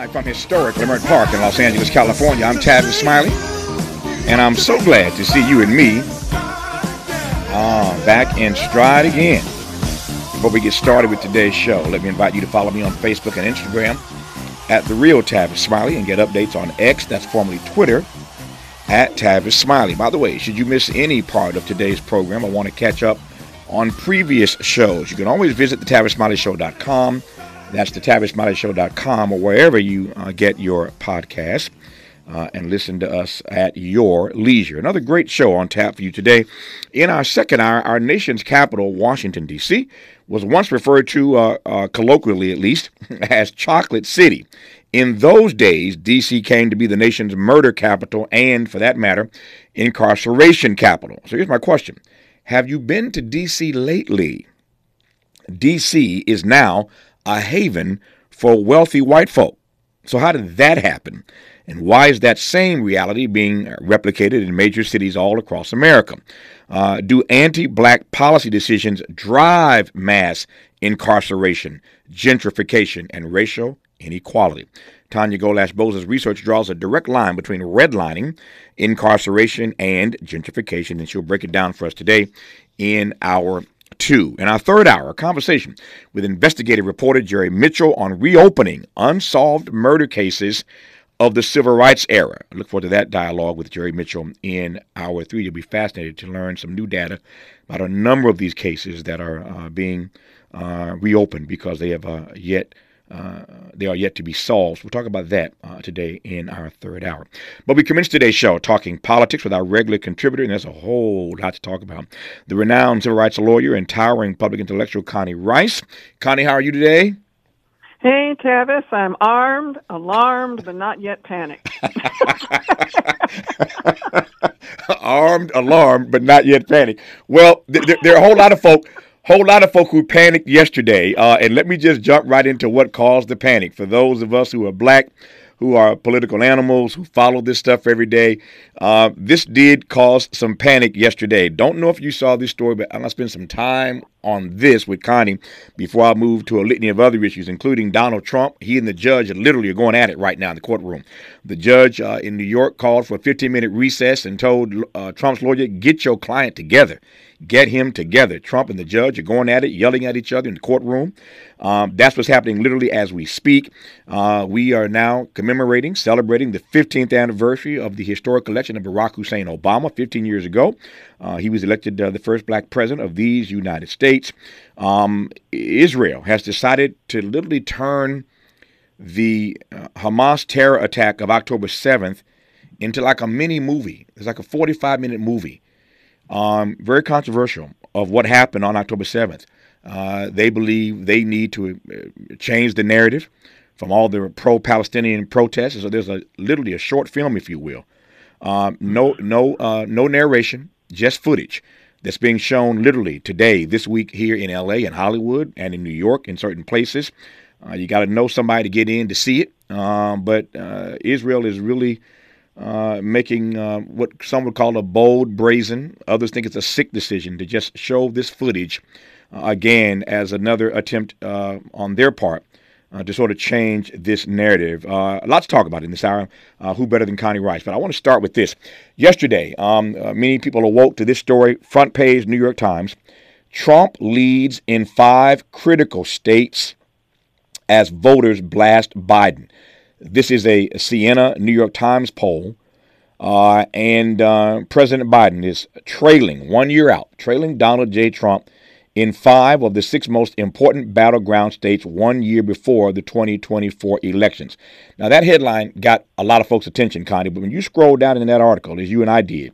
Live from historic Leimert Park in Los Angeles, California, I'm Tavis Smiley, and I'm so glad to see you and me uh, back in stride again. Before we get started with today's show, let me invite you to follow me on Facebook and Instagram at The Real Tavis Smiley and get updates on X, that's formerly Twitter, at Tavis Smiley. By the way, should you miss any part of today's program or want to catch up on previous shows, you can always visit the TavisSmileyShow.com that's the TavisSmileyShow.com or wherever you uh, get your podcast. Uh, and listen to us at your leisure. Another great show on tap for you today. In our second hour, our nation's capital, Washington, D.C., was once referred to, uh, uh, colloquially at least, as Chocolate City. In those days, D.C. came to be the nation's murder capital and, for that matter, incarceration capital. So here's my question Have you been to D.C. lately? D.C. is now a haven for wealthy white folk. So, how did that happen? And why is that same reality being replicated in major cities all across America? Uh, do anti black policy decisions drive mass incarceration, gentrification, and racial inequality? Tanya Golash Boza's research draws a direct line between redlining, incarceration, and gentrification, and she'll break it down for us today in our two. In our third hour, a conversation with investigative reporter Jerry Mitchell on reopening unsolved murder cases of the civil rights era. I look forward to that dialogue with Jerry Mitchell in hour three. You'll be fascinated to learn some new data about a number of these cases that are uh, being uh, reopened because they have uh, yet uh, they are yet to be solved. We'll talk about that uh, today in our third hour. But we commence today's show talking politics with our regular contributor, and there's a whole lot to talk about. The renowned civil rights lawyer and towering public intellectual Connie Rice. Connie, how are you today? Hey, Tavis, I'm armed, alarmed, but not yet panicked. armed, alarmed, but not yet panicked. Well, th- there are a whole lot of folk whole lot of folk who panicked yesterday. Uh, and let me just jump right into what caused the panic. For those of us who are black, who are political animals, who follow this stuff every day, uh, this did cause some panic yesterday. Don't know if you saw this story, but I'm going to spend some time on this with Connie before I move to a litany of other issues, including Donald Trump. He and the judge are literally going at it right now in the courtroom. The judge uh, in New York called for a 15 minute recess and told uh, Trump's lawyer, get your client together get him together. Trump and the judge are going at it, yelling at each other in the courtroom. Um, that's what's happening literally as we speak. Uh, we are now commemorating, celebrating the 15th anniversary of the historic election of Barack Hussein Obama 15 years ago. Uh, he was elected uh, the first black president of these United States. Um, Israel has decided to literally turn the uh, Hamas terror attack of October 7th into like a mini movie. It's like a 45 minute movie um, very controversial of what happened on October 7th. Uh, they believe they need to uh, change the narrative from all the pro-Palestinian protests. So there's a literally a short film, if you will. Um, no, no, uh, no narration, just footage that's being shown literally today, this week here in L.A. and Hollywood and in New York in certain places. Uh, you got to know somebody to get in to see it. Um, but uh, Israel is really uh, making uh, what some would call a bold, brazen, others think it's a sick decision to just show this footage uh, again as another attempt uh, on their part uh, to sort of change this narrative. Uh, a lot to talk about in this hour. who better than Connie Rice? But I want to start with this. Yesterday, um, many people awoke to this story, front page New York Times. Trump leads in five critical states as voters blast Biden. This is a Siena New York Times poll. Uh, and uh, President Biden is trailing one year out, trailing Donald J. Trump in five of the six most important battleground states one year before the 2024 elections. Now, that headline got a lot of folks' attention, Connie, but when you scroll down in that article, as you and I did,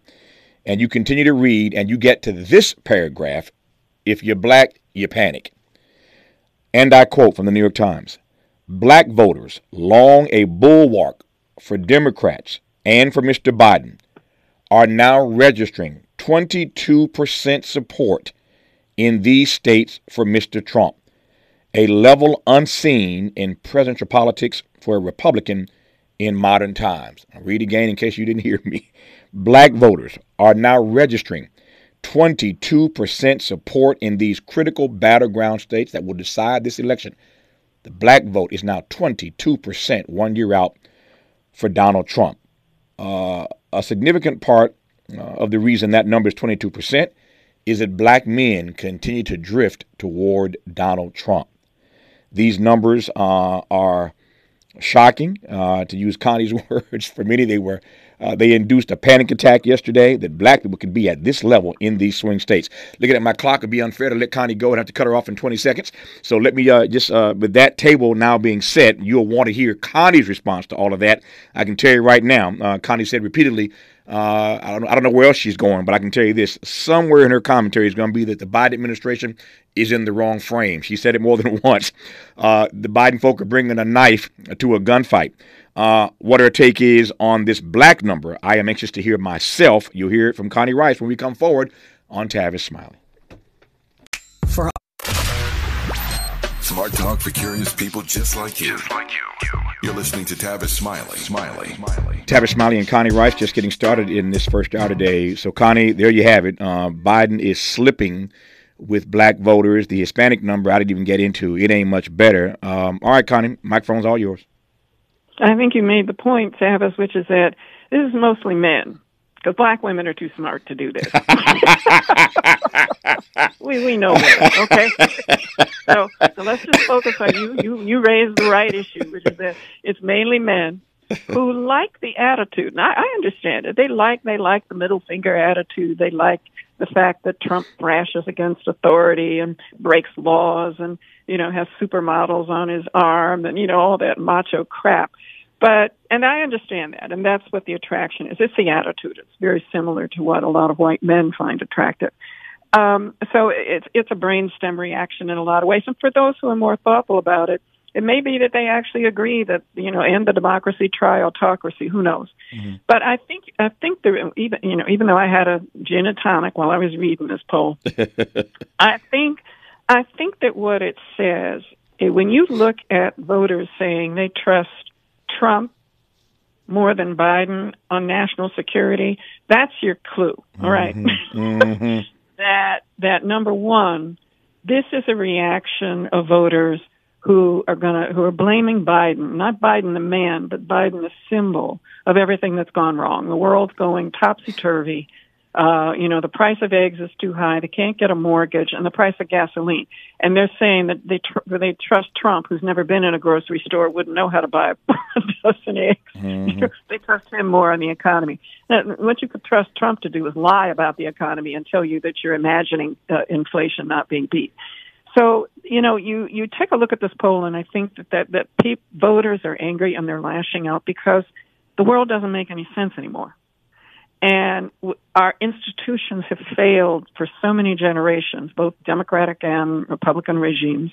and you continue to read and you get to this paragraph, if you're black, you panic. And I quote from the New York Times Black voters, long a bulwark for Democrats and for Mr. Biden, are now registering 22% support in these states for Mr. Trump, a level unseen in presidential politics for a Republican in modern times. I'll read again in case you didn't hear me. Black voters are now registering 22% support in these critical battleground states that will decide this election The black vote is now 22%, one year out for Donald Trump. Uh, a significant part uh, of the reason that number is 22% is that black men continue to drift toward Donald Trump. These numbers uh, are shocking, uh, to use Connie's words. For many, they were uh, they induced a panic attack yesterday that black people could be at this level in these swing states. Looking at my clock, it'd be unfair to let Connie go and have to cut her off in 20 seconds. So let me uh, just, uh, with that table now being set, you'll want to hear Connie's response to all of that. I can tell you right now, uh, Connie said repeatedly, uh, I, don't, I don't know where else she's going, but I can tell you this somewhere in her commentary is going to be that the Biden administration is in the wrong frame. She said it more than once. Uh, the Biden folk are bringing a knife to a gunfight. Uh, what her take is on this black number. I am anxious to hear myself. You'll hear it from Connie Rice when we come forward on Tavis Smiley. For Smart talk for curious people just like you. Just like you. You're listening to Tavis Smiley. Smiley. Smiley. Tavis Smiley and Connie Rice just getting started in this first hour today. So, Connie, there you have it. Uh, Biden is slipping with black voters. The Hispanic number, I didn't even get into. It ain't much better. Um, all right, Connie, microphone's all yours. I think you made the point, Tavis, which is that this is mostly men because black women are too smart to do this. we we know that, okay? so so let's just focus on you. You you raised the right issue, which is that it's mainly men who like the attitude. And I, I understand it. They like they like the middle finger attitude. They like the fact that Trump thrashes against authority and breaks laws and you know has supermodels on his arm and you know all that macho crap. But, and I understand that, and that's what the attraction is. It's the attitude. It's very similar to what a lot of white men find attractive. Um, so it's, it's a brainstem reaction in a lot of ways. And for those who are more thoughtful about it, it may be that they actually agree that, you know, end the democracy, try autocracy, who knows. Mm-hmm. But I think, I think there, even, you know, even though I had a gin and tonic while I was reading this poll, I think, I think that what it says, when you look at voters saying they trust Trump more than Biden on national security, that's your clue. All right? mm-hmm. Mm-hmm. that that number one, this is a reaction of voters who are gonna who are blaming Biden, not Biden the man, but Biden the symbol of everything that's gone wrong. The world's going topsy turvy uh, you know, the price of eggs is too high. They can't get a mortgage, and the price of gasoline. And they're saying that they tr- they trust Trump, who's never been in a grocery store, wouldn't know how to buy a dozen eggs. Mm-hmm. they trust him more on the economy. Now, what you could trust Trump to do is lie about the economy and tell you that you're imagining uh, inflation not being beat. So you know, you you take a look at this poll, and I think that that that pe- voters are angry and they're lashing out because the world doesn't make any sense anymore. And our institutions have failed for so many generations, both Democratic and Republican regimes,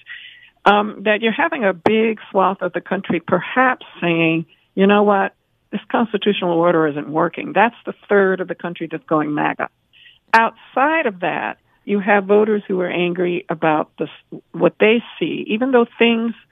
um, that you're having a big swath of the country perhaps saying, you know what, this constitutional order isn't working. That's the third of the country that's going MAGA. Outside of that, you have voters who are angry about this, what they see, even though things –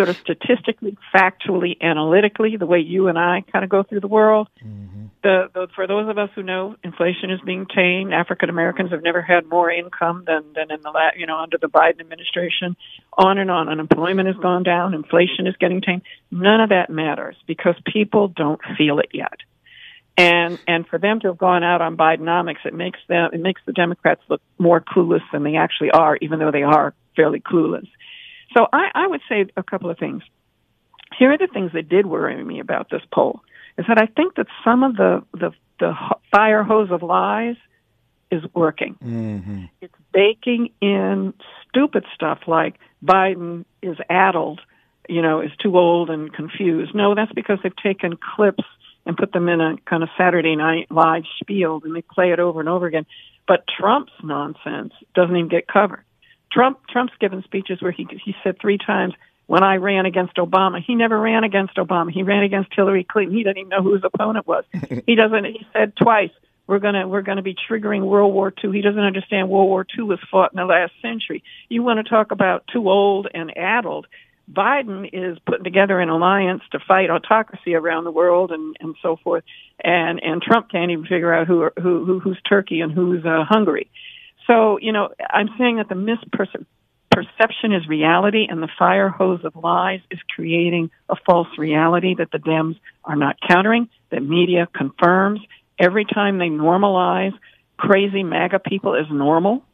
sort of statistically, factually, analytically, the way you and I kind of go through the world. Mm-hmm. The, the for those of us who know inflation is being tamed, African Americans have never had more income than than in the la- you know under the Biden administration. On and on, unemployment has gone down, inflation is getting tamed. None of that matters because people don't feel it yet. And and for them to have gone out on Bidenomics, it makes them it makes the Democrats look more clueless than they actually are, even though they are fairly clueless. So I, I would say a couple of things. Here are the things that did worry me about this poll is that I think that some of the, the, the fire hose of lies is working. Mm-hmm. It's baking in stupid stuff like Biden is addled, you know, is too old and confused. No, that's because they've taken clips and put them in a kind of Saturday night live spiel and they play it over and over again. But Trump's nonsense doesn't even get covered. Trump Trump's given speeches where he he said three times when I ran against Obama. He never ran against Obama. He ran against Hillary Clinton. He didn't even know who his opponent was. he doesn't. He said twice we're gonna we're gonna be triggering World War II. He doesn't understand World War II was fought in the last century. You want to talk about too old and addled? Biden is putting together an alliance to fight autocracy around the world and and so forth. And and Trump can't even figure out who who, who who's Turkey and who's uh, Hungary. So, you know, I'm saying that the misperception perception is reality, and the fire hose of lies is creating a false reality that the Dems are not countering, that media confirms. Every time they normalize crazy MAGA people as normal,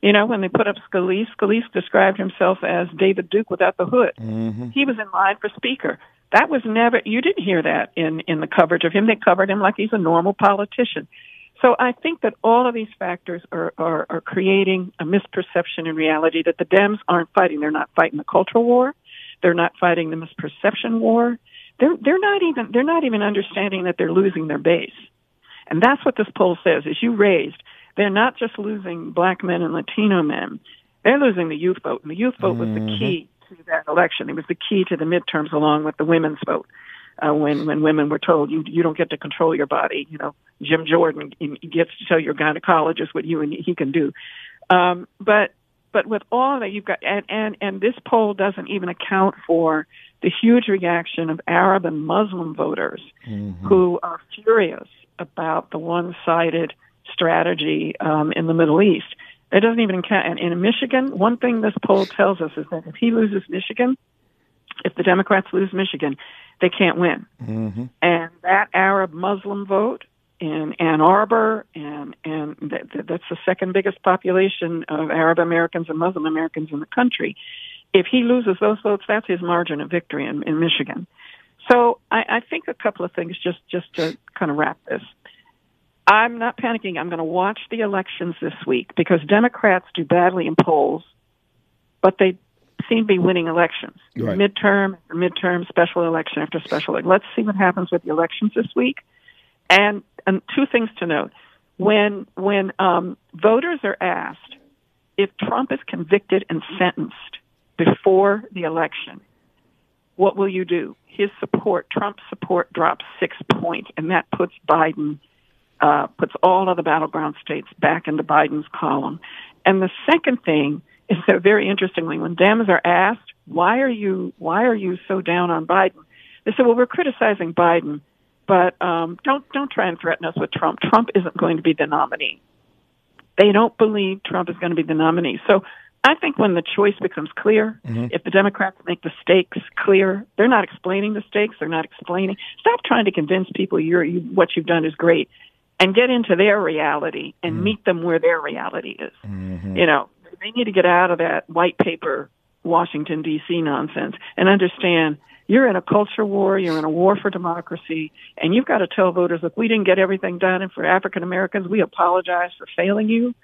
you know, when they put up Scalise, Scalise described himself as David Duke without the hood. Mm-hmm. He was in line for speaker. That was never, you didn't hear that in, in the coverage of him. They covered him like he's a normal politician. So I think that all of these factors are, are, are creating a misperception in reality that the Dems aren't fighting. They're not fighting the cultural war. They're not fighting the misperception war. They're, they're not even, they're not even understanding that they're losing their base. And that's what this poll says, is you raised they're not just losing black men and Latino men. They're losing the youth vote. And the youth vote was the mm-hmm. key to that election. It was the key to the midterms along with the women's vote. Uh, when when women were told you you don't get to control your body, you know Jim Jordan gets to tell your gynecologist what you and he can do. Um, but but with all that you've got, and, and and this poll doesn't even account for the huge reaction of Arab and Muslim voters mm-hmm. who are furious about the one-sided strategy um, in the Middle East. It doesn't even count. And in Michigan, one thing this poll tells us is that if he loses Michigan, if the Democrats lose Michigan, they can't win. Mm-hmm. And that Arab Muslim vote in Ann Arbor, and and that, that's the second biggest population of Arab Americans and Muslim Americans in the country. If he loses those votes, that's his margin of victory in, in Michigan. So I, I think a couple of things just just to kind of wrap this. I'm not panicking. I'm going to watch the elections this week because Democrats do badly in polls, but they seem to be winning elections. Right. Midterm, midterm, special election after special election. Let's see what happens with the elections this week. And, and two things to note: when when um, voters are asked if Trump is convicted and sentenced before the election, what will you do? His support, Trump's support, drops six points, and that puts Biden uh, puts all of the battleground states back into Biden's column. And the second thing is that very interestingly, when Dems are asked, why are you, why are you so down on Biden? They say, well, we're criticizing Biden, but um, don't, don't try and threaten us with Trump. Trump isn't going to be the nominee. They don't believe Trump is going to be the nominee. So I think when the choice becomes clear, mm-hmm. if the Democrats make the stakes clear, they're not explaining the stakes. They're not explaining. Stop trying to convince people you're, you, what you've done is great and get into their reality and mm meet them where their reality is. Mm-hmm. You know, they need to get out of that white paper Washington D.C. nonsense and understand you're in a culture war, you're in a war for democracy, and you've got to tell voters, look, we didn't get everything done, and for African Americans, we apologize for failing you.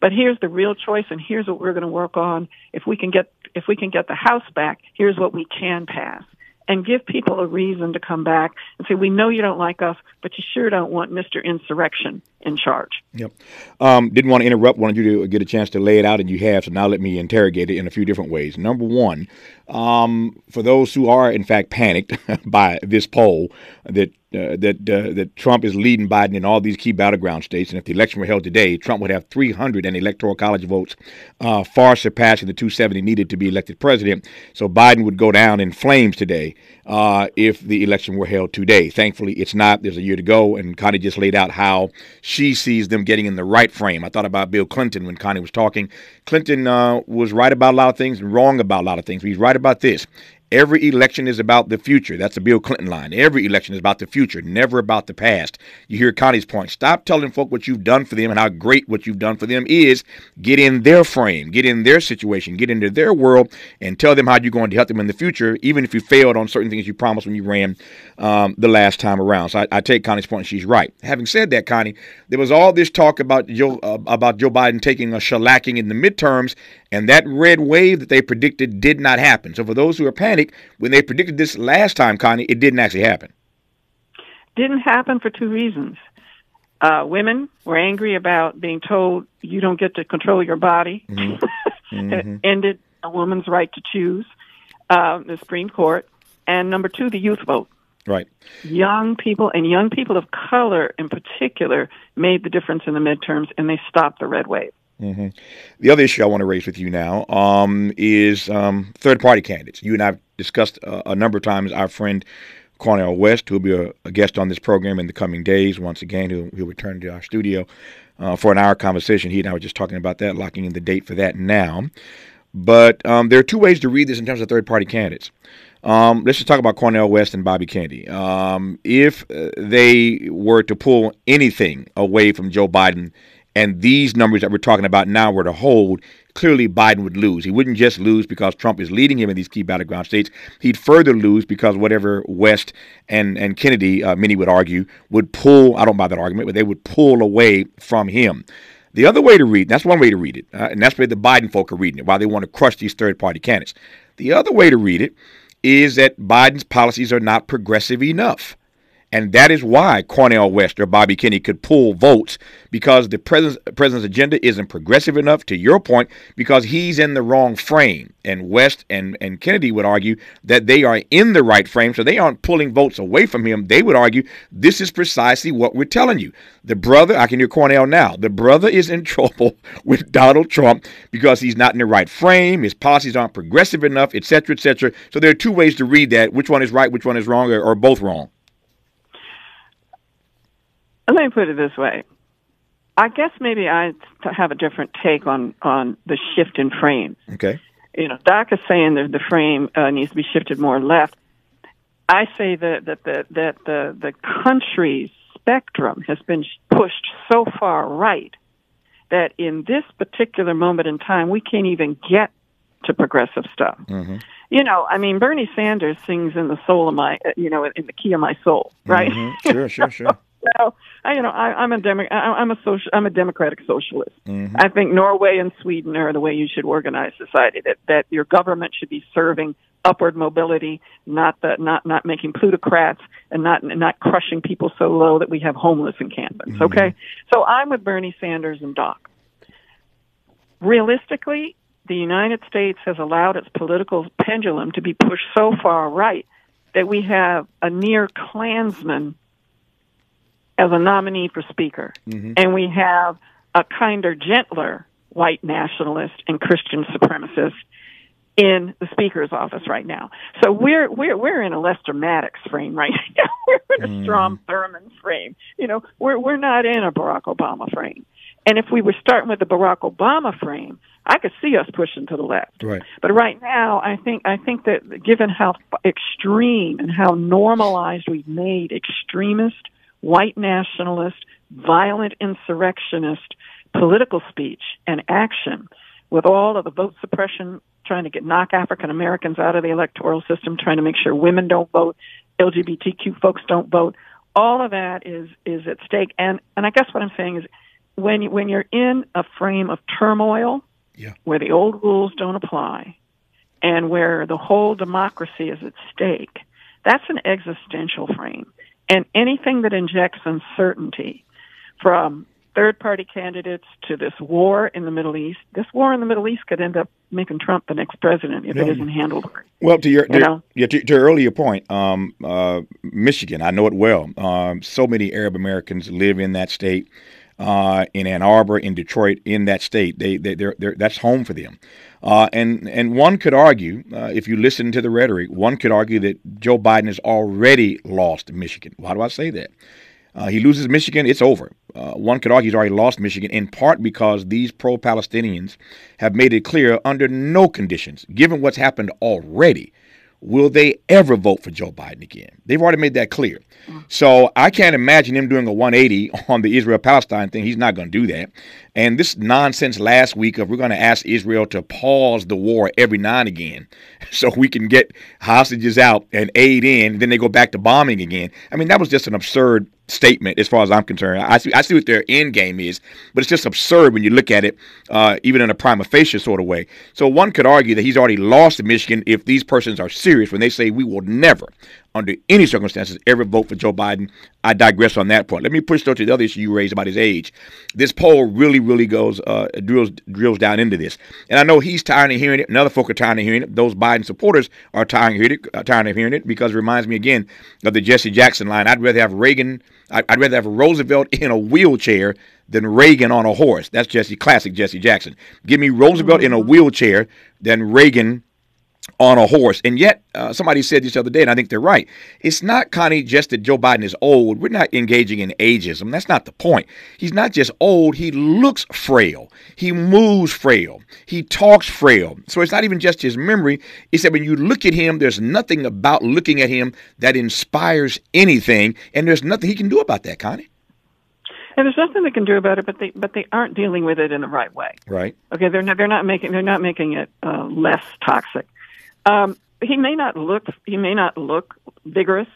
But here's the real choice, and here's what we're going to work on. If we can get if we can get the House back, here's what we can pass and give people a reason to come back and say, we know you don't like us, but you sure don't want Mr. Insurrection in charge. Yep. Um, didn't want to interrupt, wanted you to get a chance to lay it out, and you have, so now let me interrogate it in a few different ways. Number one, um, for those who are, in fact, panicked by this poll that uh, that uh, that Trump is leading Biden in all these key battleground states, and if the election were held today, Trump would have 300 in electoral college votes, uh, far surpassing the 270 needed to be elected president. So Biden would go down in flames today uh, if the election were held today. Thankfully, it's not. There's a year to go, and Connie just laid out how she sees them getting in the right frame. I thought about Bill Clinton when Connie was talking. Clinton uh, was right about a lot of things and wrong about a lot of things. He's right about this. Every election is about the future. That's a Bill Clinton line. Every election is about the future, never about the past. You hear Connie's point. Stop telling folk what you've done for them and how great what you've done for them is. Get in their frame, get in their situation, get into their world, and tell them how you're going to help them in the future, even if you failed on certain things you promised when you ran um, the last time around. So I, I, take Connie's point. She's right. Having said that, Connie, there was all this talk about Joe uh, about Joe Biden taking a shellacking in the midterms, and that red wave that they predicted did not happen. So for those who are when they predicted this last time, Connie, it didn't actually happen. Didn't happen for two reasons. Uh, women were angry about being told you don't get to control your body. Mm-hmm. mm-hmm. ended a woman's right to choose. Uh, the Supreme Court, and number two, the youth vote. Right. Young people and young people of color in particular made the difference in the midterms, and they stopped the red wave. Mm-hmm. The other issue I want to raise with you now um, is um, third party candidates. You and I have discussed uh, a number of times our friend Cornel West, who will be a, a, guest on this program in the coming days. Once again, he'll, return to our studio uh, for an hour conversation. He and I were just talking about that, locking in the date for that now. But um, there are two ways to read this in terms of third party candidates. Um, let's just talk about Cornel West and Bobby Kennedy. Um, if uh, they were to pull anything away from Joe Biden and these numbers that we're talking about now were to hold, clearly Biden would lose. He wouldn't just lose because Trump is leading him in these key battleground states. He'd further lose because whatever West and, and Kennedy, uh, many would argue, would pull, I don't buy that argument, but they would pull away from him. The other way to read, that's one way to read it, uh, and that's where the Biden folk are reading it, why they want to crush these third party candidates. The other way to read it is that Biden's policies are not progressive enough. And that is why Cornel West or Bobby Kennedy could pull votes because the president's, president's agenda isn't progressive enough, to your point, because he's in the wrong frame. And West and, and Kennedy would argue that they are in the right frame, so they aren't pulling votes away from him. They would argue this is precisely what we're telling you. The brother, I can hear Cornel now, the brother is in trouble with Donald Trump because he's not in the right frame, his policies aren't progressive enough, et cetera, et cetera. So there are two ways to read that. Which one is right, which one is wrong, or, or both wrong? Let me put it this way. I guess maybe I have a different take on on the shift in frames. Okay. You know, Doc is saying that the frame uh, needs to be shifted more left. I say that that the that the the country's spectrum has been pushed so far right that in this particular moment in time we can't even get to progressive stuff. Mm-hmm. You know, I mean, Bernie Sanders sings in the soul of my, you know, in the key of my soul, right? Mm-hmm. Sure, sure, sure. well, I, you know, I, I'm a Demo- I, I'm a social, I'm a democratic socialist. Mm-hmm. I think Norway and Sweden are the way you should organize society. That that your government should be serving upward mobility, not the not not making plutocrats and not not crushing people so low that we have homeless encampments. Mm-hmm. Okay, so I'm with Bernie Sanders and Doc. Realistically, the United States has allowed its political pendulum to be pushed so far right that we have a near Klansman as a nominee for Speaker, mm-hmm. and we have a kinder, gentler white nationalist and Christian supremacist in the Speaker's office right now. So we're we're we're in a Lester Maddox frame right now. we're in a Mm. Strom Thurmond frame. You know, we're we're not in a Barack Obama frame. And if we were starting with the Barack Obama frame, I could see us pushing to the left. Right. But right now, I think I think that given how extreme and how normalized we've made extremist, white nationalist, violent insurrectionist political speech and action, with all of the vote suppression, trying to get knock African Americans out of the electoral system, trying to make sure women don't vote, LGBTQ folks don't vote, all of that is is at stake. And and I guess what I'm saying is, when you, when you're in a frame of turmoil Yeah. where the old rules don't apply and where the whole democracy is at stake, that's an existential frame. And anything that injects uncertainty from third party candidates to this war in the Middle East, this war in the Middle East could end up making Trump the next president if Yeah. it isn't handled. Well, to your, You to, know? yeah, to, to your earlier point, um, uh, Michigan, I know it well. Um, so many Arab Americans live in that state, uh, in Ann Arbor, in Detroit, in that state. They, they, they're, they're, that's home for them. Uh, and and one could argue, uh, if you listen to the rhetoric, one could argue that Joe Biden has already lost Michigan. Why do I say that? Uh, he loses Michigan, it's over. Uh, one could argue he's already lost Michigan in part because these pro Palestinians have made it clear under no conditions, given what's happened already, will they ever vote for Joe Biden again. They've already made that clear. Uh-huh. So I can't imagine him doing a 180 on the Israel Palestine thing. He's not going to do that. And this nonsense last week of we're going to ask Israel to pause the war every now and again so we can get hostages out and aid in, then they go back to bombing again. I mean, that was just an absurd statement as far as I'm concerned. I see, I see what their end game is, but it's just absurd when you look at it, uh, even in a prima facie sort of way. So one could argue that he's already lost in Michigan if these persons are serious when they say we will never, under any circumstances, ever vote for Joe Biden. I digress on that point. Let me push though to the other issue you raised about his age. This poll really, really goes uh, drills drills down into this, and I know he's tired of hearing it. And other folk are tired of hearing it. Those Biden supporters are tired of hearing it. Uh, tired of hearing it because it reminds me again of the Jesse Jackson line. I'd rather have Reagan. I'd I'd rather have Roosevelt in a wheelchair than Reagan on a horse. That's Jesse, classic Jesse Jackson. Give me Roosevelt in a wheelchair than Reagan on a horse. And yet, uh, somebody said this the other day, and I think they're right. It's not, Connie, just that Joe Biden is old. We're not engaging in ageism. That's not the point. He's not just old, he looks frail. He moves frail. He talks frail. So it's not even just his memory. It's that when you look at him, there's nothing about looking at him that inspires anything, and there's nothing he can do about that, Connie. And there's nothing they can do about it, but they but they aren't dealing with it in the right way. Right. Okay, they're not they're not making they're not making it uh, less toxic. Um, he may not look he may not look vigorous,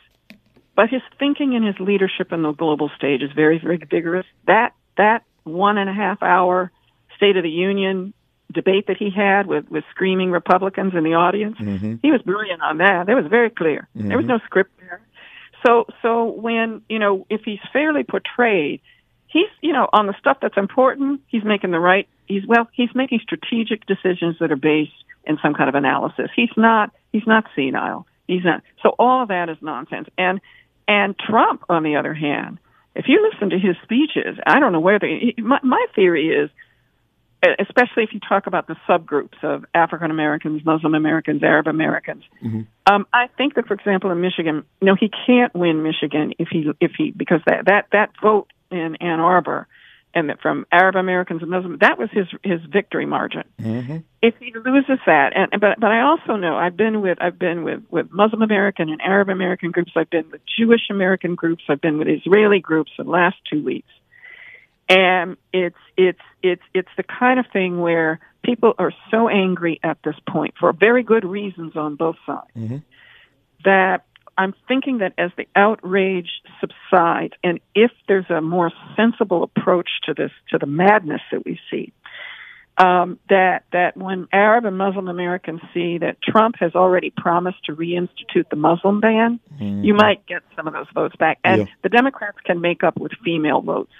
but his thinking and his leadership in the global stage is very very vigorous. That that one and a half hour State of the Union debate that he had with with screaming Republicans in the audience, mm-hmm. he was brilliant on that. That was very clear. Mm-hmm. There was no script there. So so when you know if he's fairly portrayed, he's you know on the stuff that's important, he's making the right. He's well, he's making strategic decisions that are based in some kind of analysis. He's not he's not senile. He's not. So all of that is nonsense. And and Trump, on the other hand, if you listen to his speeches, I don't know where they. My, my theory is, especially if you talk about the subgroups of African Americans, Muslim Americans, Arab Americans. Mm-hmm. Um, I think that, for example, in Michigan, know, he can't win Michigan if he if he because that that that vote in Ann Arbor and that from Arab Americans and Muslims, that was his his victory margin. Mm-hmm. If he loses that, and but but I also know I've been with I've been with with Muslim American and Arab American groups. I've been with Jewish American groups. I've been with Israeli groups in the last two weeks, and it's it's it's it's the kind of thing where people are so angry at this point for very good reasons on both sides mm-hmm. that I'm thinking that as the outrage subsides, and if there's a more sensible approach to this, to the madness that we see, um, that that when Arab and Muslim Americans see that Trump has already promised to reinstitute the Muslim ban, mm-hmm. you might get some of those votes back, and yeah. the Democrats can make up with female votes.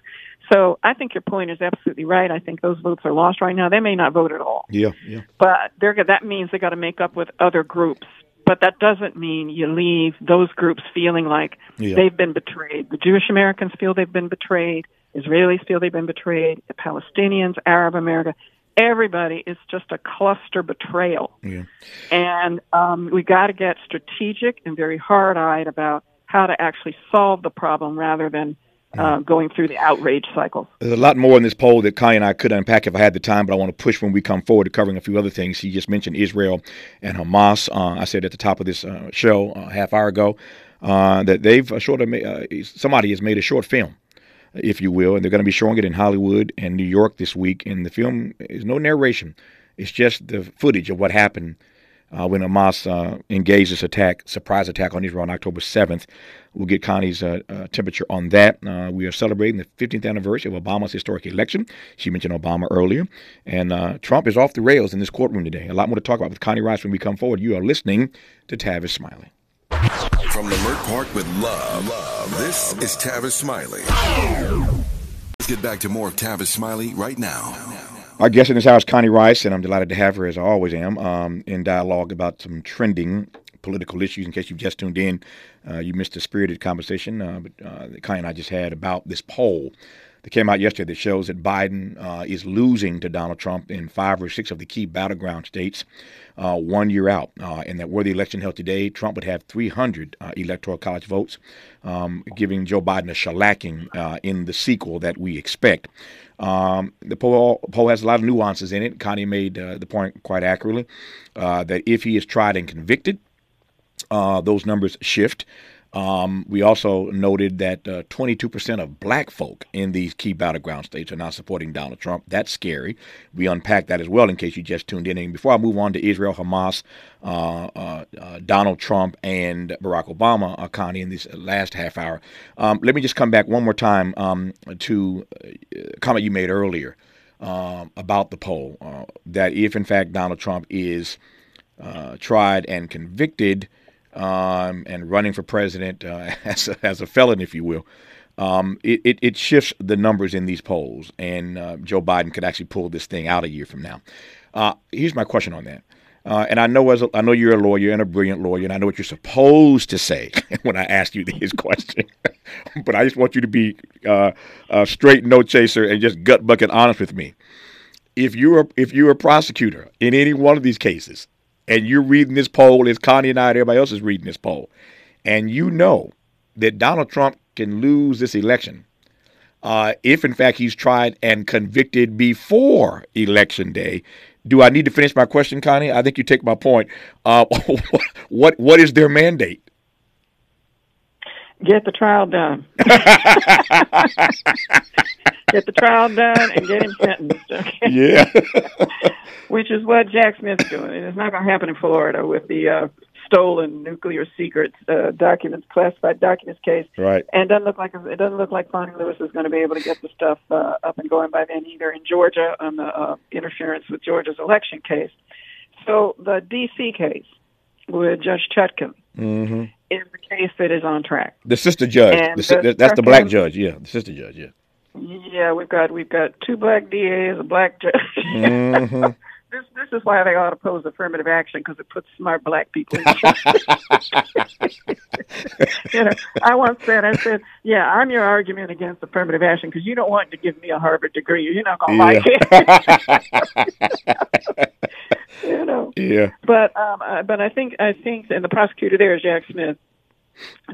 So I think your point is absolutely right. I think those votes are lost right now. They may not vote at all. Yeah, yeah. But they're that means they got to make up with other groups but that doesn't mean you leave those groups feeling like yeah. they've been betrayed. The Jewish Americans feel they've been betrayed. Israelis feel they've been betrayed. The Palestinians, Arab America, everybody is just a cluster betrayal. Yeah. And um, we got to get strategic and very hard-eyed about how to actually solve the problem rather than uh, going through the outrage cycle. There's a lot more in this poll that Connie and I could unpack if I had the time, but I want to push when we come forward to covering a few other things. He just mentioned Israel and Hamas. Uh, I said at the top of this uh, show a half hour ago uh, that they've sort of made, somebody has made a short film, if you will, and they're going to be showing it in Hollywood and New York this week. And the film is no narration; it's just the footage of what happened. Uh, when Hamas uh, engaged this attack, surprise attack on Israel on October 7th. We'll get Connie's uh, temperature on that. Uh, we are celebrating the 15th anniversary of Obama's historic election. She mentioned Obama earlier. And uh, Trump is off the rails in this courtroom today. A lot more to talk about with Connie Rice when we come forward. You are listening to Tavis Smiley. From the Leimert Park with love, love, this is Tavis Smiley. Let's get back to more of Tavis Smiley right now. Our guest in this house, Connie Rice, and I'm delighted to have her, as I always am, um, in dialogue about some trending political issues. In case you've just tuned in, uh, you missed a spirited conversation uh, but, uh, that Connie and I just had about this poll that came out yesterday that shows that Biden uh, is losing to Donald Trump in five or six of the key battleground states uh, one year out. Uh, and that were the election held today, Trump would have 300 electoral college votes, um, giving Joe Biden a shellacking in the sequel that we expect. Um, the poll, poll has a lot of nuances in it. Connie made uh, the point quite accurately uh, that if he is tried and convicted, uh, those numbers shift. Um, we also noted that uh, 22% of black folk in these key battleground states are not supporting Donald Trump. That's scary. We unpack that as well in case you just tuned in. And before I move on to Israel, Hamas, uh, uh, uh Donald Trump, and Barack Obama, uh, Connie, in this last half hour, um, let me just come back one more time um, to a comment you made earlier um, about the poll that if, in fact, Donald Trump is tried and convicted, um, and running for president uh, as, a, as a felon, if you will, um, it, it, it, shifts the numbers in these polls, and uh, Joe Biden could actually pull this thing out a year from now. Uh, here's my question on that. Uh, and I know as a, I know you're a lawyer and a brilliant lawyer, and I know what you're supposed to say when I ask you this question. but I just want you to be uh, a straight no chaser and just gut bucket honest with me. If you're if you're a prosecutor in any one of these cases, and you're reading this poll as Connie and I and everybody else is reading this poll, and you know that Donald Trump can lose this election uh, if, in fact, he's tried and convicted before Election Day. Do I need to finish my question, Connie? I think you take my point. Uh, what what is their mandate? Get the trial done. get the trial done and get him sentenced. Okay? Yeah. Which is what Jack Smith's doing. And it's not going to happen in Florida with the uh, stolen nuclear secrets uh, documents, classified documents case. Right. And it doesn't look like it doesn't look like Fani Willis is going to be able to get the stuff uh, up and going by then either in Georgia on the uh, interference with Georgia's election case. So the D.C. case with Judge Chutkan Mm-hmm. is the case that is on track. The sister judge. The the that's the black judge. Yeah, the sister judge. Yeah. Yeah, we've got we've got two black DAs, a black judge. Mhm. this this is why they ought to oppose affirmative action because it puts smart black people in charge. you know, I once said, I said, yeah, I'm your argument against affirmative action because you don't want to give me a Harvard degree. You're not going to like it. you know, yeah. but um, uh, but I think I think, and the prosecutor there is Jack Smith.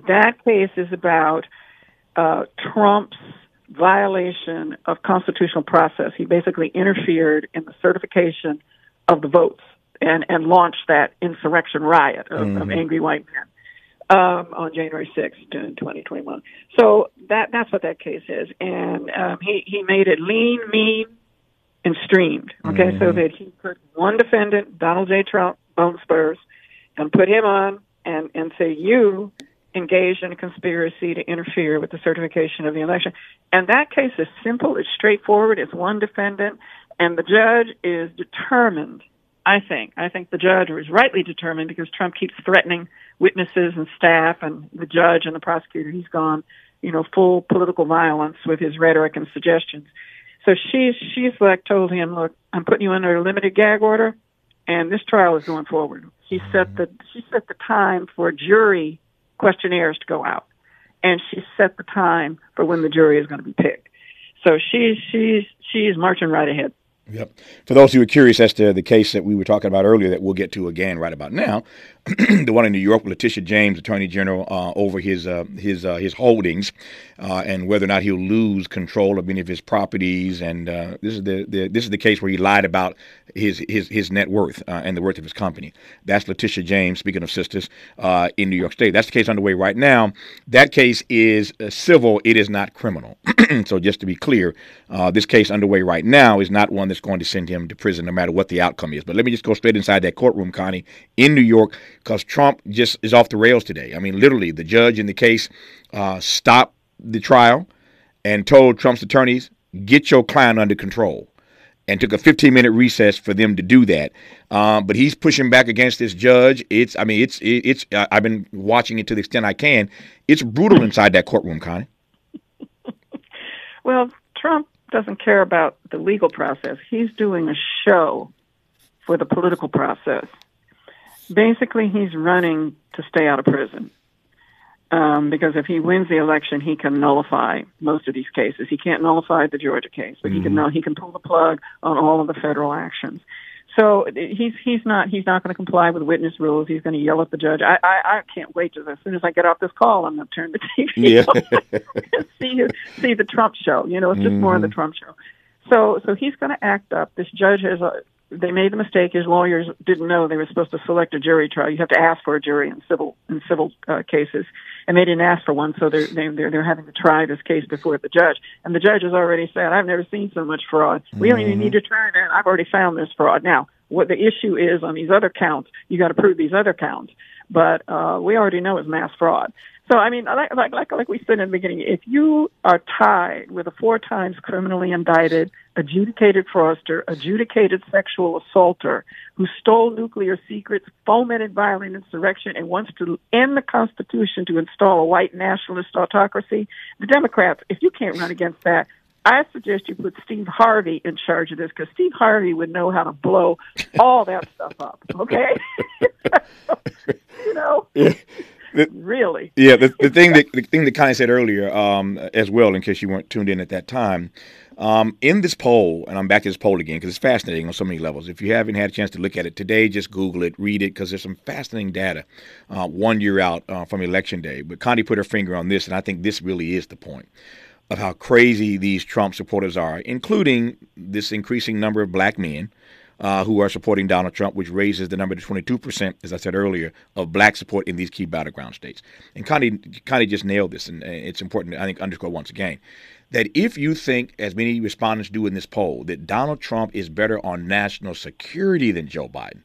That case is about uh, Trump's violation of constitutional process. He basically interfered in the certification of the votes and and launched that insurrection riot of, of Mhm. angry white men um, on January sixth, in 2021. So that that's what that case is, and um, he he made it lean, mean, and streamed. Okay, so Mhm. that he put one defendant, Donald J. Trump, Bone Spurs, and put him on and and say you engaged in a conspiracy to interfere with the certification of the election. And that case is simple, it's straightforward, it's one defendant, and the judge is determined. I think. I think the judge was rightly determined because Trump keeps threatening witnesses and staff and the judge and the prosecutor. He's gone, you know, full political violence with his rhetoric and suggestions. So she's she's like told him, look, I'm putting you under a limited gag order, and this trial is going forward. She set the she set the time for a jury questionnaires to go out, and she set the time for when the jury is going to be picked. So she's she's she's marching right ahead. Yep. For those who are curious as to the case that we were talking about earlier, that we'll get to again right about now, the one in New York Letitia James, Attorney General, uh, over his uh, his uh, his holdings uh, and whether or not he'll lose control of any of his properties. And uh, this is the, the this is the case where he lied about his his his net worth uh, and the worth of his company. That's Letitia James. Speaking of sisters in New York State, that's the case underway right now. That case is civil; it is not criminal. so just to be clear, this case underway right now is not one that's going to send him to prison, no matter what the outcome is. But let me just go straight inside that courtroom, Connie, in New York, because Trump just is off the rails today. I mean, literally, the judge in the case uh, stopped the trial and told Trump's attorneys, "Get your client under control." and took a 15 minute recess for them to do that. Um, but he's pushing back against this judge. It's, I mean, it's, it, it's. I've been watching it to the extent I can. It's brutal inside that courtroom, Connie. Well, Trump doesn't care about the legal process. He's doing a show for the political process. Basically, he's running to stay out of prison. Um, because if he wins the election, he can nullify most of these cases. He can't nullify the Georgia case, but he can mm-hmm. null- he can pull the plug on all of the federal actions. So he's he's not he's not going to comply with witness rules. He's going to yell at the judge. I, I I can't wait to as soon as I get off this call, I'm going to turn the TV Yeah. on see see the Trump show. You know, it's just more of the mm-hmm. Trump show. So so he's going to act up. This judge has a. They made the mistake. His lawyers didn't know they were supposed to select a jury trial. You have to ask for a jury in civil in civil uh, cases, and they didn't ask for one. So they're they, they're they're having to try this case before the judge. And the judge has already said, "I've never seen so much fraud. We don't even need to try that. I've already found this fraud." Now, what the issue is on these other counts, you got to prove these other counts. But uh, we already know it's mass fraud. So I mean, like like like like we said in the beginning, if you are tied with a four times criminally indicted, adjudicated fraudster, adjudicated sexual assaulter who stole nuclear secrets, fomented violent insurrection, and wants to end the Constitution to install a white nationalist autocracy, the Democrats, if you can't run against that, I suggest you put Steve Harvey in charge of this because Steve Harvey would know how to blow all that stuff up. Okay, you know, really. Yeah, the, the thing that the thing that Connie said earlier, um, as well, in case you weren't tuned in at that time, Um, in this poll, and I'm back to this poll again because it's fascinating on so many levels. If you haven't had a chance to look at it today, just Google it, read it, because there's some fascinating data uh, one year out uh, from Election Day. But Connie put her finger on this, and I think this really is the point of how crazy these Trump supporters are, including this increasing number of black men uh, who are supporting Donald Trump, which raises the number to 22%, as I said earlier, of black support in these key battleground states. And Connie, Connie just nailed this, and it's important, I think, underscore once again that if you think, as many respondents do in this poll, that Donald Trump is better on national security than Joe Biden,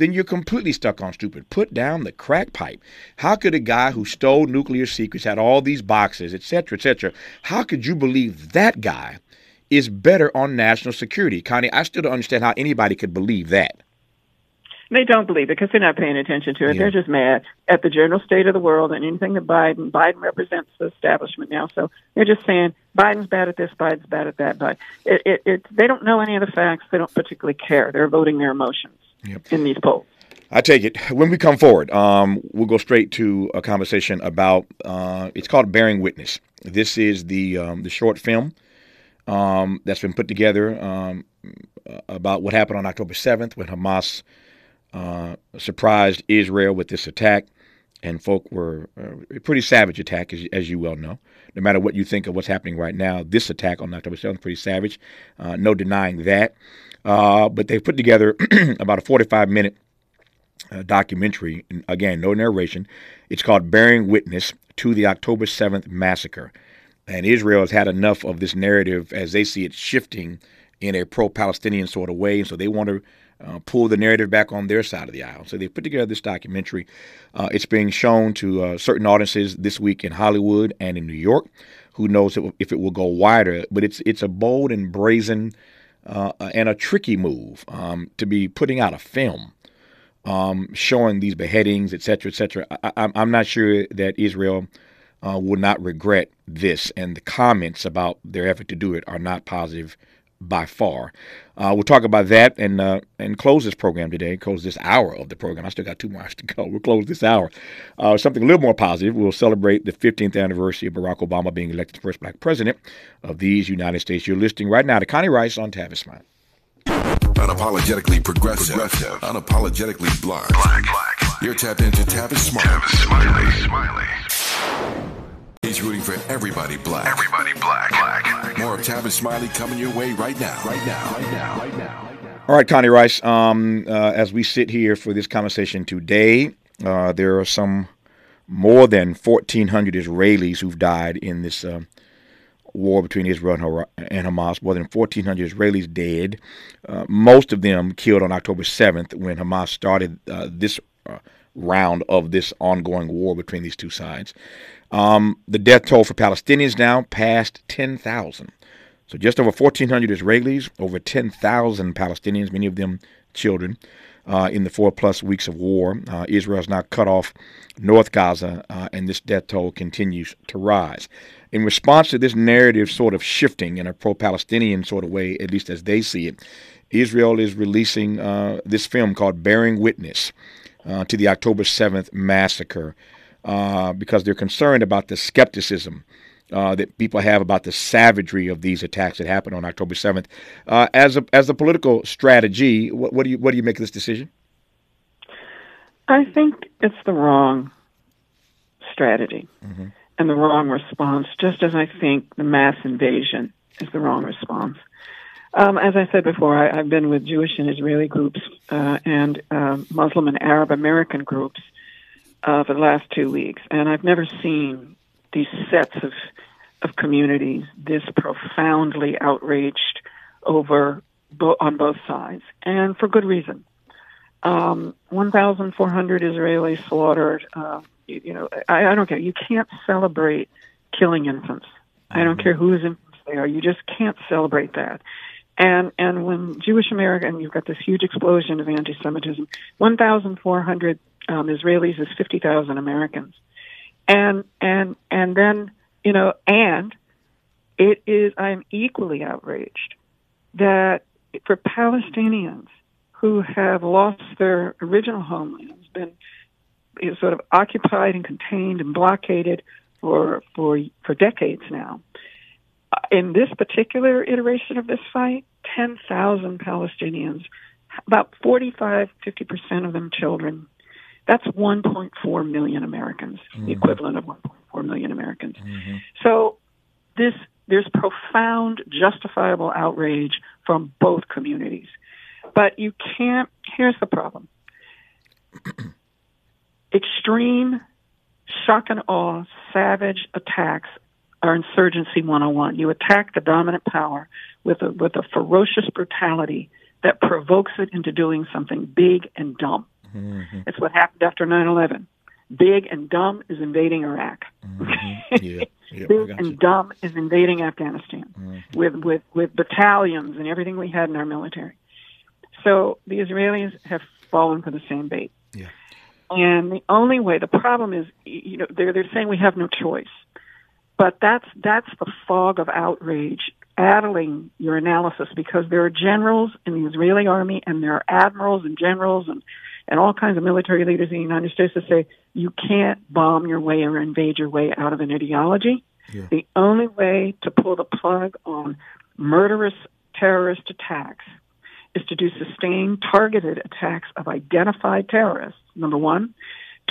then you're completely stuck on stupid. Put down the crack pipe. How could a guy who stole nuclear secrets, had all these boxes, etc., cetera, et cetera, how could you believe that guy is better on national security? Connie, I still don't understand how anybody could believe that. They don't believe it because they're not paying attention to it. Yeah. They're just mad at the general state of the world and anything that Biden Biden represents the establishment now. So they're just saying Biden's bad at this, Biden's bad at that. But it, it, it they don't know any of the facts. They don't particularly care. They're voting their emotions yep. in these polls. I take it. When we come forward, um, we'll go straight to a conversation about. Uh, it's called "Bearing Witness." This is the um, the short film um, that's been put together um, about what happened on October seventh when Hamas uh, surprised Israel with this attack, and folk were uh, a pretty savage attack, as, as, you well know. No matter what you think of what's happening right now, this attack on October 7th pretty savage. Uh, no denying that. Uh, but they put together about a 45 minute uh, documentary. Again, no narration. It's called Bearing Witness to the October 7th Massacre. And Israel has had enough of this narrative as they see it shifting in a pro Palestinian sort of way. And so they want to uh, pull the narrative back on their side of the aisle. So they put together this documentary. Uh, it's being shown to uh, certain audiences this week in Hollywood and in New York. Who knows if it will go wider? But it's it's a bold and brazen uh, and a tricky move um, to be putting out a film um, showing these beheadings, et cetera, et cetera. I, am not sure that Israel uh, will not regret this, and the comments about their effort to do it are not positive by far. Uh, we'll talk about that and uh, and close this program today. Close this hour of the program. I still got two more hours to go. We'll close this hour. Uh, something a little more positive. We'll celebrate the 15th anniversary of Barack Obama being elected the first black president of these United States. You're listening right now to Connie Rice on Tavis Smiley. Unapologetically progressive, progressive. unapologetically black. black. black. You're tapped into Tavis Smiley. Tavis Smiley. Smiley. He's rooting for everybody black. Everybody black. black. More of Tavis Smiley coming your way right now. Right now. Right now. Right now. All right, Connie Rice. Um, uh, as we sit here for this conversation today, uh, there are some more than 1,400 Israelis who've died in this uh, war between Israel and Hamas. More than 1,400 Israelis dead. Uh, most of them killed on October 7th when Hamas started uh, this uh, round of this ongoing war between these two sides. Um, the death toll for Palestinians now passed 10,000. So just over 1,400 Israelis, over 10,000 Palestinians, many of them children, uh, in the four plus weeks of war. Uh, Israel has now cut off North Gaza, uh, and this death toll continues to rise. In response to this narrative sort of shifting in a pro Palestinian sort of way, at least as they see it, Israel is releasing uh, this film called Bearing Witness uh, to the October 7th massacre uh, because they're concerned about the skepticism uh, that people have about the savagery of these attacks that happened on October 7th. Uh, as a as a political strategy, what, what, do you what do you make of this decision? I think it's the wrong strategy mm-hmm. and the wrong response. Just as I think the mass invasion is the wrong response. Um, as I said before, I, have been with Jewish and Israeli groups uh, and uh, Muslim and Arab American groups uh, for the last two weeks, and I've never seen these sets of of communities this profoundly outraged over bo- on both sides, and for good reason. Um, 1,400 Israelis slaughtered. Uh, you, you, know, I, I don't care. You can't celebrate killing infants. I don't mm-hmm. care whose infants they are. You just can't celebrate that. And and when Jewish American, you've got this huge explosion of anti-Semitism. 1,400 um, Israelis is 50,000 Americans. And, and, and then, you know, and it is, I'm equally outraged that for Palestinians who have lost their original homelands, been you know, sort of occupied and contained and blockaded for, for, for decades now, in this particular iteration of this fight, 10,000 Palestinians, about 45, 50% of them children. That's 1.4 million Americans, mm-hmm. the equivalent of 1.4 million Americans. Mm-hmm. So this there's profound justifiable outrage from both communities. But you can't here's the problem. Extreme shock and awe, savage attacks are insurgency 101. You attack the dominant power with a, with a ferocious brutality that provokes it into doing something big and dumb. Mm-hmm. It's what happened after 9/11. Big and dumb is invading Iraq. Mm-hmm. Yeah. Yep, Big and dumb is invading Afghanistan mm-hmm. with, with, with battalions and everything we had in our military. So the Israelis have fallen for the same bait. Yeah. And the only way, the problem is, you know, they're, they're saying we have no choice. But that's, that's the fog of outrage addling your analysis because there are generals in the Israeli army and there are admirals and generals and, and all kinds of military leaders in the United States that say you can't bomb your way or invade your way out of an ideology. Yeah. The only way to pull the plug on murderous terrorist attacks is to do sustained targeted attacks of identified terrorists, number one.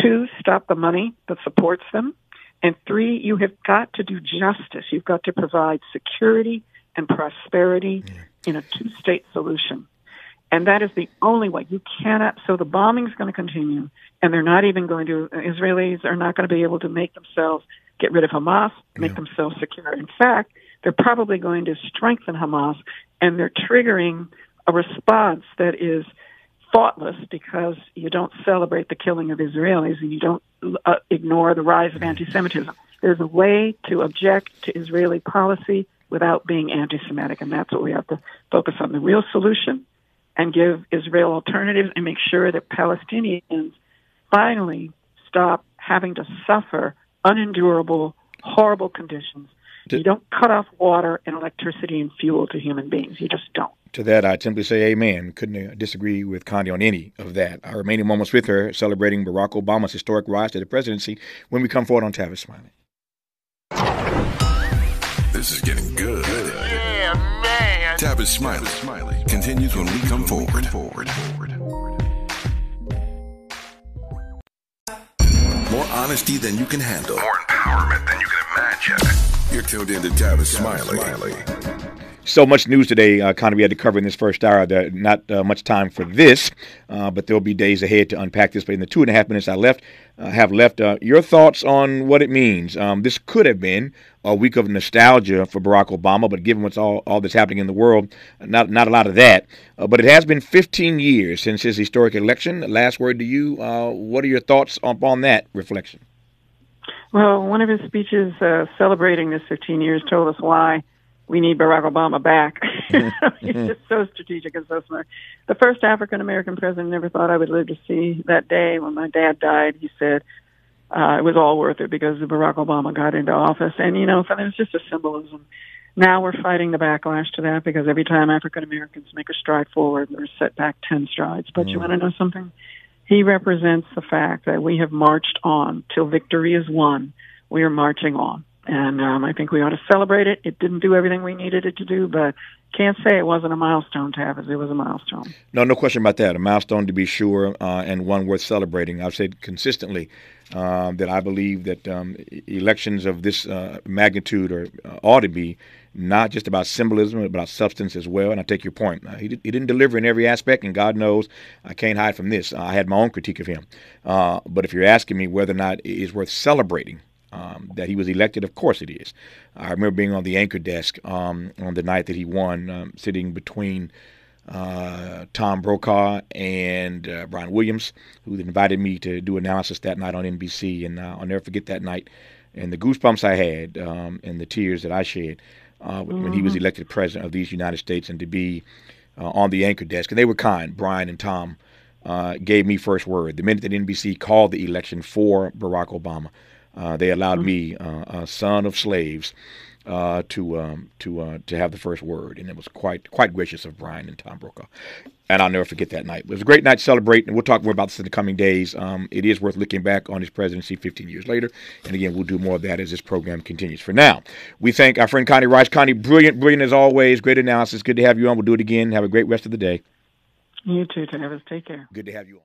Two, stop the money that supports them. And three, you have got to do justice. You've got to provide security and prosperity yeah. in a two state solution. And that is the only way. You cannot, so the bombing is going to continue, and they're not even going to, Israelis are not going to be able to make themselves get rid of Hamas, make yeah. themselves secure. In fact, they're probably going to strengthen Hamas, and they're triggering a response that is thoughtless because you don't celebrate the killing of Israelis and you don't uh, ignore the rise of anti-Semitism. There's a way to object to Israeli policy without being anti-Semitic, and that's what we have to focus on. The real solution and give Israel alternatives and make sure that Palestinians finally stop having to suffer unendurable, horrible conditions. You don't cut off water and electricity and fuel to human beings. You just don't. To that, I simply say amen. Couldn't uh, disagree with Connie on any of that. Our remaining moments with her celebrating Barack Obama's historic rise to the presidency when we come forward on Tavis Smiley. This is getting good. Yeah, man. Tavis Smiley. Smiley continues when we come forward. forward. More honesty than you can handle. More empowerment than you can imagine. You're tuned in to Tavis Smiley. Smiley. So much news today, uh, kind of we had to cover in this first hour. That not uh, much time for this, uh, but there'll be days ahead to unpack this. But in the two and a half minutes I left, uh, have left, uh, your thoughts on what it means. Um, this could have been a week of nostalgia for Barack Obama, but given what's all, all that's happening in the world, not not a lot of that. Uh, but it has been 15 years since his historic election. Last word to you. what are your thoughts on that reflection? Well, one of his speeches uh, celebrating this 15 years told us why we need Barack Obama back. He's just so strategic and so smart. The first African American president never thought I would live to see that day when my dad died. He said uh, it was all worth it because Barack Obama got into office, and you know, so there's just a symbolism. Now we're fighting the backlash to that because every time African Americans make a stride forward, they're set back ten strides. But mm. you want to know something? He represents the fact that we have marched on till victory is won. We are marching on and um, I think we ought to celebrate it. It didn't do everything we needed it to do, but can't say it wasn't a milestone, Tavis. It was a milestone. No, no question about that. A milestone to be sure, uh, and one worth celebrating. I've said consistently um, that I believe that um, elections of this uh, magnitude are, uh, ought to be not just about symbolism, but about substance as well. And I take your point. Uh, he, did, he didn't deliver in every aspect, and God knows I can't hide from this. I had my own critique of him. Uh, but if you're asking me whether or not it is worth celebrating, um, that he was elected. Of course it is. I remember being on the anchor desk um, on the night that he won, um, sitting between uh, Tom Brokaw and uh, Brian Williams, who invited me to do analysis that night on NBC. And uh, I'll never forget that night and the goosebumps I had um, and the tears that I shed mm-hmm. when he was mm-hmm. elected president of these United States and to be uh, on the anchor desk. And they were kind, Brian and Tom. Uh, gave me first word the minute that NBC called the election for Barack Obama. Uh, they allowed mm-hmm. me, uh, a son of slaves, uh, to um, to uh, to have the first word, and it was quite quite gracious of Brian and Tom Brokaw. And I'll never forget that night. It was a great night to celebrate, and we'll talk more about this in the coming days. Um, it is worth looking back on his presidency 15 years later, and again, we'll do more of that as this program continues. For now, we thank our friend Connie Rice. Connie, brilliant, brilliant as always. Great analysis. Good to have you on. We'll do it again. Have a great rest of the day. You too, Travis. Take care. Good to have you on.